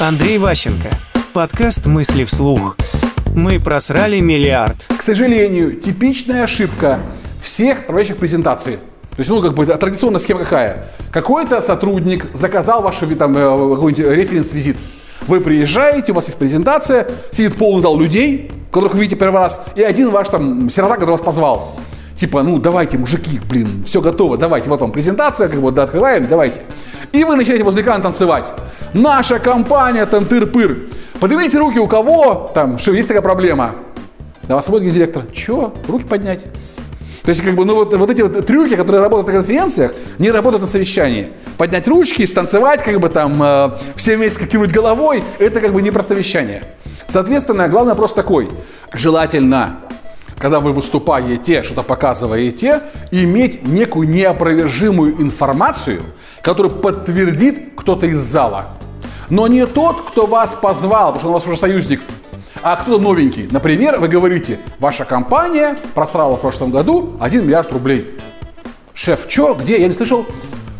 Андрей Ващенко. Подкаст «Мысли вслух». Мы просрали миллиард. К сожалению, типичная ошибка всех проводящих презентации. То есть, ну, как бы традиционная схема какая? Какой-то сотрудник заказал ваш там, э, какой-нибудь референс-визит. Вы приезжаете, у вас есть презентация, сидит полный зал людей, которых вы видите первый раз, и один ваш там сирота, который вас позвал. Типа, ну давайте, мужики, блин, все готово, давайте, вот вам презентация, как бы, да, открываем, давайте. И вы начинаете возле экрана танцевать. Наша компания, там, тыр-пыр. Поднимите руки у кого, там, что есть такая проблема. На вас смотрит директор. Чего? Руки поднять. То есть, как бы, ну вот, вот эти вот трюки, которые работают на конференциях, не работают на совещании. Поднять ручки, станцевать, как бы там, э, все вместе кивнуть головой, это как бы не про совещание. Соответственно, главный вопрос такой. Желательно, когда вы выступаете, что-то показываете, иметь некую неопровержимую информацию, которую подтвердит кто-то из зала. Но не тот, кто вас позвал, потому что он у вас уже союзник, а кто-то новенький. Например, вы говорите, ваша компания просрала в прошлом году 1 миллиард рублей. Шеф, что, где? Я не слышал.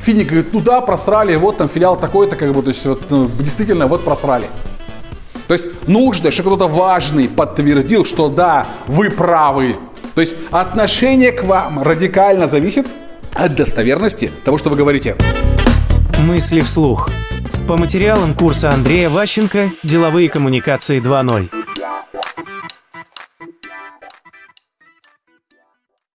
Финик говорит, ну да, просрали, вот там филиал такой-то, как бы, то есть вот, ну, действительно, вот просрали. То есть нужно, чтобы кто-то важный подтвердил, что да, вы правы. То есть отношение к вам радикально зависит от достоверности того, что вы говорите. Мысли вслух. По материалам курса Андрея Ващенко «Деловые коммуникации 2.0».